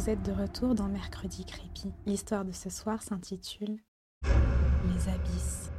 Vous êtes de retour dans Mercredi Creepy. L'histoire de ce soir s'intitule Les abysses.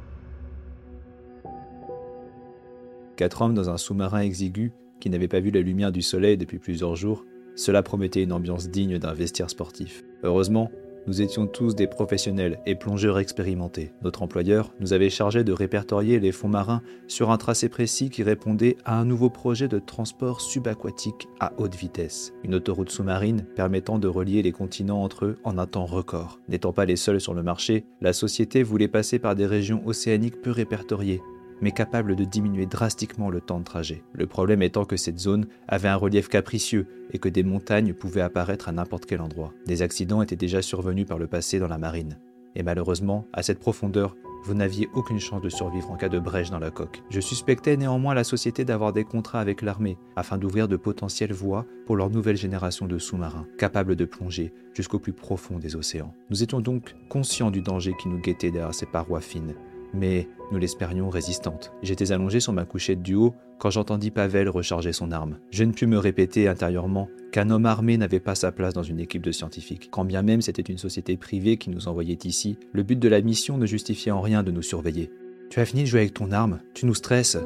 Quatre hommes dans un sous-marin exigu qui n'avait pas vu la lumière du soleil depuis plusieurs jours, cela promettait une ambiance digne d'un vestiaire sportif. Heureusement, nous étions tous des professionnels et plongeurs expérimentés. Notre employeur nous avait chargé de répertorier les fonds marins sur un tracé précis qui répondait à un nouveau projet de transport subaquatique à haute vitesse. Une autoroute sous-marine permettant de relier les continents entre eux en un temps record. N'étant pas les seuls sur le marché, la société voulait passer par des régions océaniques peu répertoriées mais capable de diminuer drastiquement le temps de trajet. Le problème étant que cette zone avait un relief capricieux et que des montagnes pouvaient apparaître à n'importe quel endroit. Des accidents étaient déjà survenus par le passé dans la marine. Et malheureusement, à cette profondeur, vous n'aviez aucune chance de survivre en cas de brèche dans la coque. Je suspectais néanmoins la société d'avoir des contrats avec l'armée afin d'ouvrir de potentielles voies pour leur nouvelle génération de sous-marins, capables de plonger jusqu'au plus profond des océans. Nous étions donc conscients du danger qui nous guettait derrière ces parois fines, mais nous l'espérions résistante. J'étais allongé sur ma couchette du haut quand j'entendis Pavel recharger son arme. Je ne pus me répéter intérieurement qu'un homme armé n'avait pas sa place dans une équipe de scientifiques. Quand bien même c'était une société privée qui nous envoyait ici, le but de la mission ne justifiait en rien de nous surveiller. Tu as fini de jouer avec ton arme, tu nous stresses.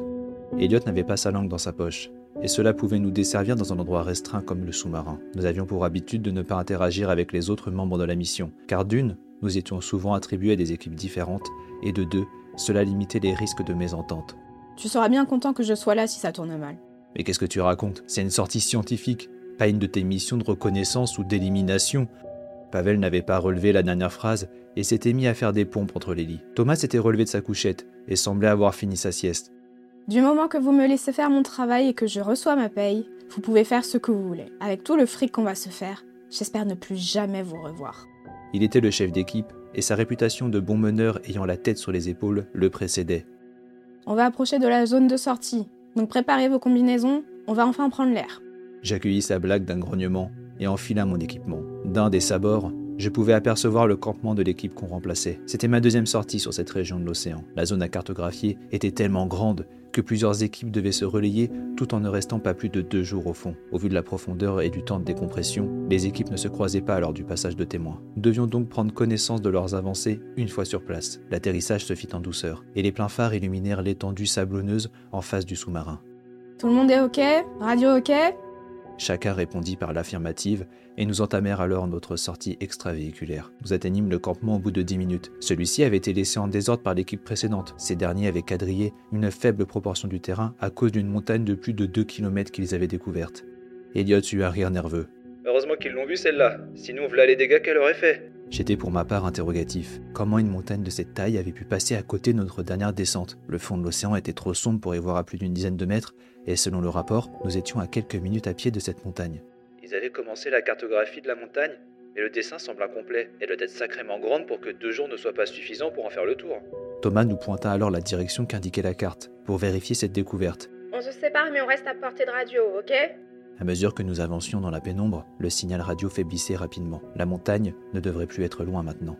Elliot n'avait pas sa langue dans sa poche, et cela pouvait nous desservir dans un endroit restreint comme le sous-marin. Nous avions pour habitude de ne pas interagir avec les autres membres de la mission, car d'une, nous étions souvent attribués à des équipes différentes, et de deux, cela limitait les risques de mésentente. Tu seras bien content que je sois là si ça tourne mal. Mais qu'est-ce que tu racontes? C'est une sortie scientifique, pas une de tes missions de reconnaissance ou d'élimination. Pavel n'avait pas relevé la dernière phrase et s'était mis à faire des pompes entre les lits. Thomas s'était relevé de sa couchette et semblait avoir fini sa sieste. Du moment que vous me laissez faire mon travail et que je reçois ma paye, vous pouvez faire ce que vous voulez. Avec tout le fric qu'on va se faire, j'espère ne plus jamais vous revoir. Il était le chef d'équipe et sa réputation de bon meneur ayant la tête sur les épaules le précédait. On va approcher de la zone de sortie, donc préparez vos combinaisons, on va enfin prendre l'air. J'accueillis sa blague d'un grognement et enfila mon équipement. D'un des sabords, je pouvais apercevoir le campement de l'équipe qu'on remplaçait. C'était ma deuxième sortie sur cette région de l'océan. La zone à cartographier était tellement grande plusieurs équipes devaient se relayer tout en ne restant pas plus de deux jours au fond. Au vu de la profondeur et du temps de décompression, les équipes ne se croisaient pas lors du passage de témoins. Nous devions donc prendre connaissance de leurs avancées une fois sur place. L'atterrissage se fit en douceur, et les pleins phares illuminèrent l'étendue sablonneuse en face du sous-marin. Tout le monde est OK? Radio OK? Chacun répondit par l'affirmative et nous entamèrent alors notre sortie extravéhiculaire. Nous atteignîmes le campement au bout de 10 minutes. Celui-ci avait été laissé en désordre par l'équipe précédente. Ces derniers avaient quadrillé une faible proportion du terrain à cause d'une montagne de plus de 2 km qu'ils avaient découverte. Elliot eut un rire nerveux. Heureusement qu'ils l'ont vu celle-là, sinon voilà les dégâts qu'elle aurait fait. J'étais pour ma part interrogatif. Comment une montagne de cette taille avait pu passer à côté de notre dernière descente? Le fond de l'océan était trop sombre pour y voir à plus d'une dizaine de mètres, et selon le rapport, nous étions à quelques minutes à pied de cette montagne. Ils avaient commencé la cartographie de la montagne, mais le dessin semble incomplet. Elle doit être sacrément grande pour que deux jours ne soient pas suffisants pour en faire le tour. Thomas nous pointa alors la direction qu'indiquait la carte, pour vérifier cette découverte. On se sépare mais on reste à portée de radio, ok? À mesure que nous avancions dans la pénombre, le signal radio faiblissait rapidement. La montagne ne devrait plus être loin maintenant.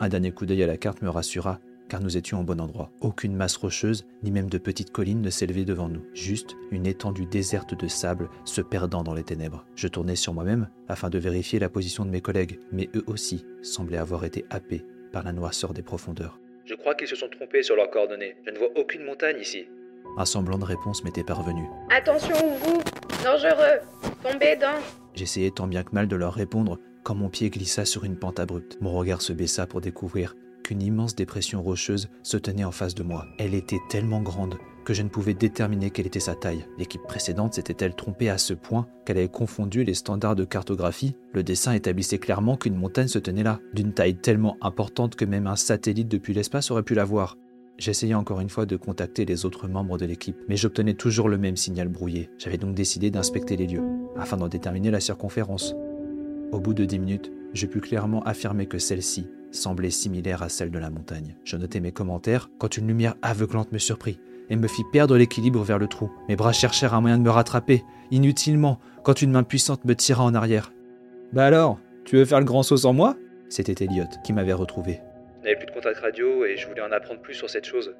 Un dernier coup d'œil à la carte me rassura, car nous étions au bon endroit. Aucune masse rocheuse, ni même de petites collines ne s'élevait devant nous, juste une étendue déserte de sable se perdant dans les ténèbres. Je tournais sur moi-même afin de vérifier la position de mes collègues, mais eux aussi semblaient avoir été happés par la noirceur des profondeurs. Je crois qu'ils se sont trompés sur leurs coordonnées. Je ne vois aucune montagne ici. Un semblant de réponse m'était parvenu. Attention vous Dangereux Tombez dans J'essayais tant bien que mal de leur répondre quand mon pied glissa sur une pente abrupte. Mon regard se baissa pour découvrir qu'une immense dépression rocheuse se tenait en face de moi. Elle était tellement grande que je ne pouvais déterminer quelle était sa taille. L'équipe précédente s'était-elle trompée à ce point qu'elle avait confondu les standards de cartographie? Le dessin établissait clairement qu'une montagne se tenait là, d'une taille tellement importante que même un satellite depuis l'espace aurait pu la voir. J'essayais encore une fois de contacter les autres membres de l'équipe, mais j'obtenais toujours le même signal brouillé. J'avais donc décidé d'inspecter les lieux, afin d'en déterminer la circonférence. Au bout de dix minutes, je pus clairement affirmer que celle-ci semblait similaire à celle de la montagne. Je notais mes commentaires quand une lumière aveuglante me surprit et me fit perdre l'équilibre vers le trou. Mes bras cherchèrent un moyen de me rattraper, inutilement, quand une main puissante me tira en arrière. Bah alors, tu veux faire le grand saut sans moi? C'était Elliot qui m'avait retrouvé. Je plus de contact radio et je voulais en apprendre plus sur cette chose.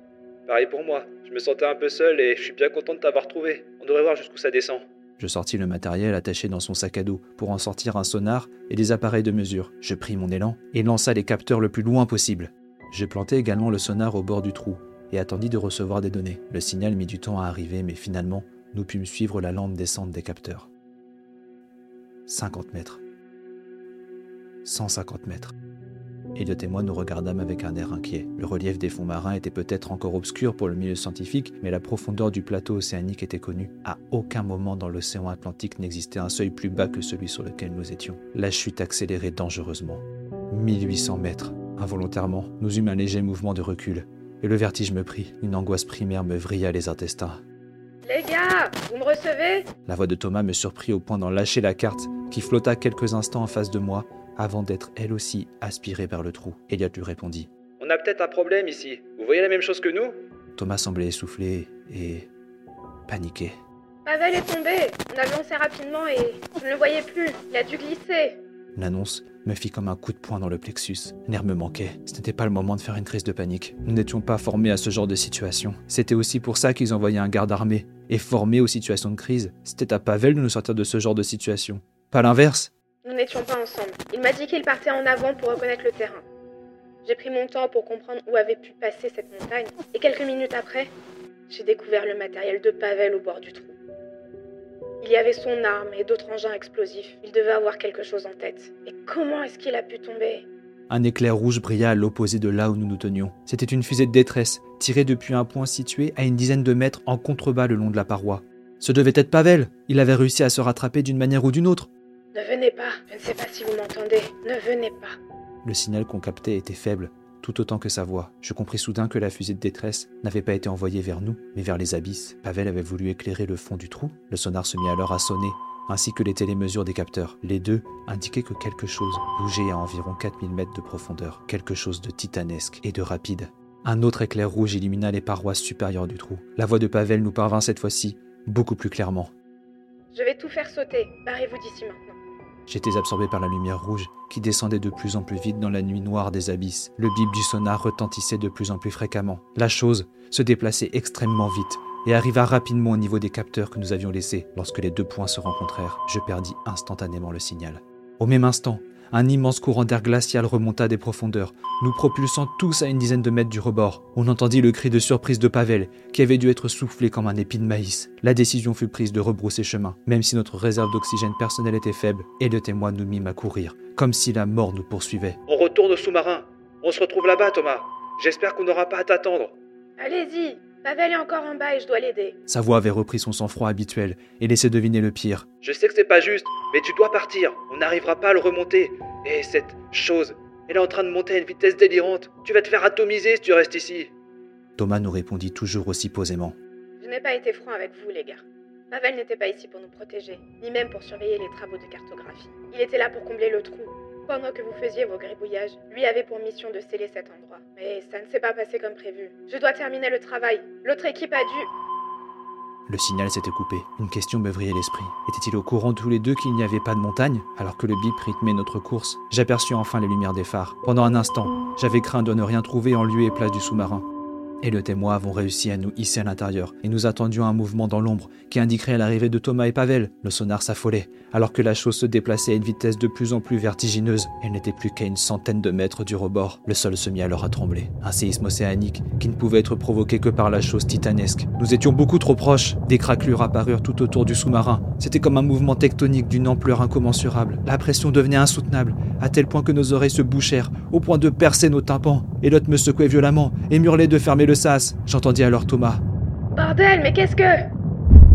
Pareil pour moi, je me sentais un peu seul et je suis bien content de t'avoir trouvé. On devrait voir jusqu'où ça descend. Je sortis le matériel attaché dans son sac à dos pour en sortir un sonar et des appareils de mesure. Je pris mon élan et lança les capteurs le plus loin possible. Je plantai également le sonar au bord du trou et attendis de recevoir des données. Le signal mit du temps à arriver, mais finalement, nous pûmes suivre la lampe descente des capteurs. 50 mètres. 150 mètres. Elliot et moi nous regardâmes avec un air inquiet. Le relief des fonds marins était peut-être encore obscur pour le milieu scientifique, mais la profondeur du plateau océanique était connue. À aucun moment dans l'océan Atlantique n'existait un seuil plus bas que celui sur lequel nous étions. La chute accélérait dangereusement. 1800 mètres. Involontairement, nous eûmes un léger mouvement de recul, et le vertige me prit. Une angoisse primaire me vrilla les intestins. Les gars, vous me recevez? La voix de Thomas me surprit au point d'en lâcher la carte, qui flotta quelques instants en face de moi, avant d'être elle aussi aspirée par le trou. Elliot lui répondit. On a peut-être un problème ici. Vous voyez la même chose que nous? Thomas semblait essoufflé et paniqué. Pavel est tombé. On a lancé rapidement et je ne le voyais plus. Il a dû glisser. L'annonce me fit comme un coup de poing dans le plexus. L'air me manquait. Ce n'était pas le moment de faire une crise de panique. Nous n'étions pas formés à ce genre de situation. C'était aussi pour ça qu'ils envoyaient un garde armé. Et formés aux situations de crise, c'était à Pavel de nous sortir de ce genre de situation. Pas l'inverse. Nous n'étions pas ensemble. Il m'a dit qu'il partait en avant pour reconnaître le terrain. J'ai pris mon temps pour comprendre où avait pu passer cette montagne, et quelques minutes après, j'ai découvert le matériel de Pavel au bord du trou. Il y avait son arme et d'autres engins explosifs. Il devait avoir quelque chose en tête. Mais comment est-ce qu'il a pu tomber? Un éclair rouge brilla à l'opposé de là où nous nous tenions. C'était une fusée de détresse, tirée depuis un point situé à une dizaine de mètres en contrebas le long de la paroi. Ce devait être Pavel. Il avait réussi à se rattraper d'une manière ou d'une autre. Ne venez pas. Je ne sais pas si vous m'entendez. Ne venez pas. Le signal qu'on captait était faible, tout autant que sa voix. Je compris soudain que la fusée de détresse n'avait pas été envoyée vers nous, mais vers les abysses. Pavel avait voulu éclairer le fond du trou. Le sonar se mit alors à sonner, ainsi que les télémesures des capteurs. Les deux indiquaient que quelque chose bougeait à environ 4000 mètres de profondeur, quelque chose de titanesque et de rapide. Un autre éclair rouge illumina les parois supérieures du trou. La voix de Pavel nous parvint cette fois-ci beaucoup plus clairement. Je vais tout faire sauter. Barrez-vous d'ici maintenant. J'étais absorbé par la lumière rouge qui descendait de plus en plus vite dans la nuit noire des abysses. Le bip du sonar retentissait de plus en plus fréquemment. La chose se déplaçait extrêmement vite et arriva rapidement au niveau des capteurs que nous avions laissés. Lorsque les deux points se rencontrèrent, je perdis instantanément le signal. Au même instant, un immense courant d'air glacial remonta des profondeurs, nous propulsant tous à une dizaine de mètres du rebord. On entendit le cri de surprise de Pavel, qui avait dû être soufflé comme un épi de maïs. La décision fut prise de rebrousser chemin. Même si notre réserve d'oxygène personnel était faible, et moi nous mîmes à courir, comme si la mort nous poursuivait. On retourne au sous-marin. On se retrouve là-bas, Thomas. J'espère qu'on n'aura pas à t'attendre. Allez-y. Pavel est encore en bas et je dois l'aider. Sa voix avait repris son sang-froid habituel et laissait deviner le pire. Je sais que c'est pas juste, mais tu dois partir. On n'arrivera pas à le remonter. Et cette chose, elle est en train de monter à une vitesse délirante. Tu vas te faire atomiser si tu restes ici. Thomas nous répondit toujours aussi posément. Je n'ai pas été franc avec vous, les gars. Pavel n'était pas ici pour nous protéger, ni même pour surveiller les travaux de cartographie. Il était là pour combler le trou. Pendant que vous faisiez vos gribouillages, lui avait pour mission de sceller cet endroit. Mais ça ne s'est pas passé comme prévu. Je dois terminer le travail. L'autre équipe a dû... Le signal s'était coupé. Une question me vrillait l'esprit. Était-il au courant tous les deux qu'il n'y avait pas de montagne? Alors que le bip rythmait notre course, j'aperçus enfin les lumières des phares. Pendant un instant, j'avais craint de ne rien trouver en lieu et place du sous-marin. Et moi avons réussi à nous hisser à l'intérieur et nous attendions un mouvement dans l'ombre qui indiquerait l'arrivée de Thomas et Pavel. Le sonar s'affolait alors que la chose se déplaçait à une vitesse de plus en plus vertigineuse. Elle n'était plus qu'à une centaine de mètres du rebord. Le sol se mit alors à trembler. Un séisme océanique qui ne pouvait être provoqué que par la chose titanesque. Nous étions beaucoup trop proches. Des craquelures apparurent tout autour du sous-marin. C'était comme un mouvement tectonique d'une ampleur incommensurable. La pression devenait insoutenable, à tel point que nos oreilles se bouchèrent, au point de percer nos tympans. Elliot me secouait violemment et hurlait de fermer le sas. J'entendis alors Thomas. Bordel, mais qu'est-ce que...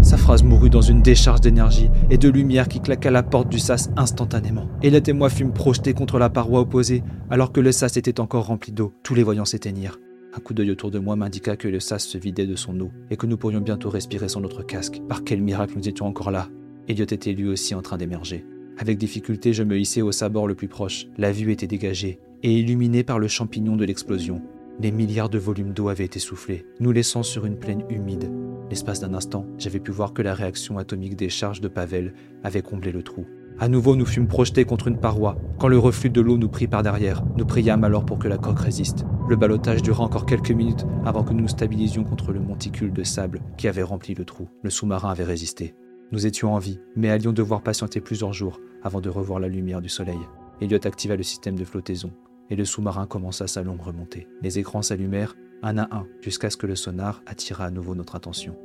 Sa phrase mourut dans une décharge d'énergie et de lumière qui claqua la porte du sas instantanément. Elliot et moi fûmes projetés contre la paroi opposée alors que le sas était encore rempli d'eau. Tous les voyants s'éteignirent. Un coup d'œil autour de moi m'indiqua que le sas se vidait de son eau et que nous pourrions bientôt respirer sans notre casque. Par quel miracle nous étions encore là? Elliot était lui aussi en train d'émerger. Avec difficulté, je me hissai au sabord le plus proche. La vue était dégagée et illuminée par le champignon de l'explosion. Les milliards de volumes d'eau avaient été soufflés, nous laissant sur une plaine humide. L'espace d'un instant, j'avais pu voir que la réaction atomique des charges de Pavel avait comblé le trou. À nouveau, nous fûmes projetés contre une paroi, quand le reflux de l'eau nous prit par derrière. Nous priâmes alors pour que la coque résiste. Le balotage dura encore quelques minutes avant que nous nous stabilisions contre le monticule de sable qui avait rempli le trou. Le sous-marin avait résisté. Nous étions en vie, mais allions devoir patienter plusieurs jours avant de revoir la lumière du soleil. Elliot activa le système de flottaison, et le sous-marin commença sa longue remontée. Les écrans s'allumèrent, un à un, jusqu'à ce que le sonar attira à nouveau notre attention.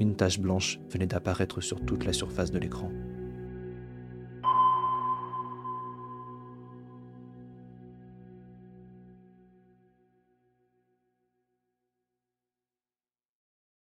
Une tache blanche venait d'apparaître sur toute la surface de l'écran.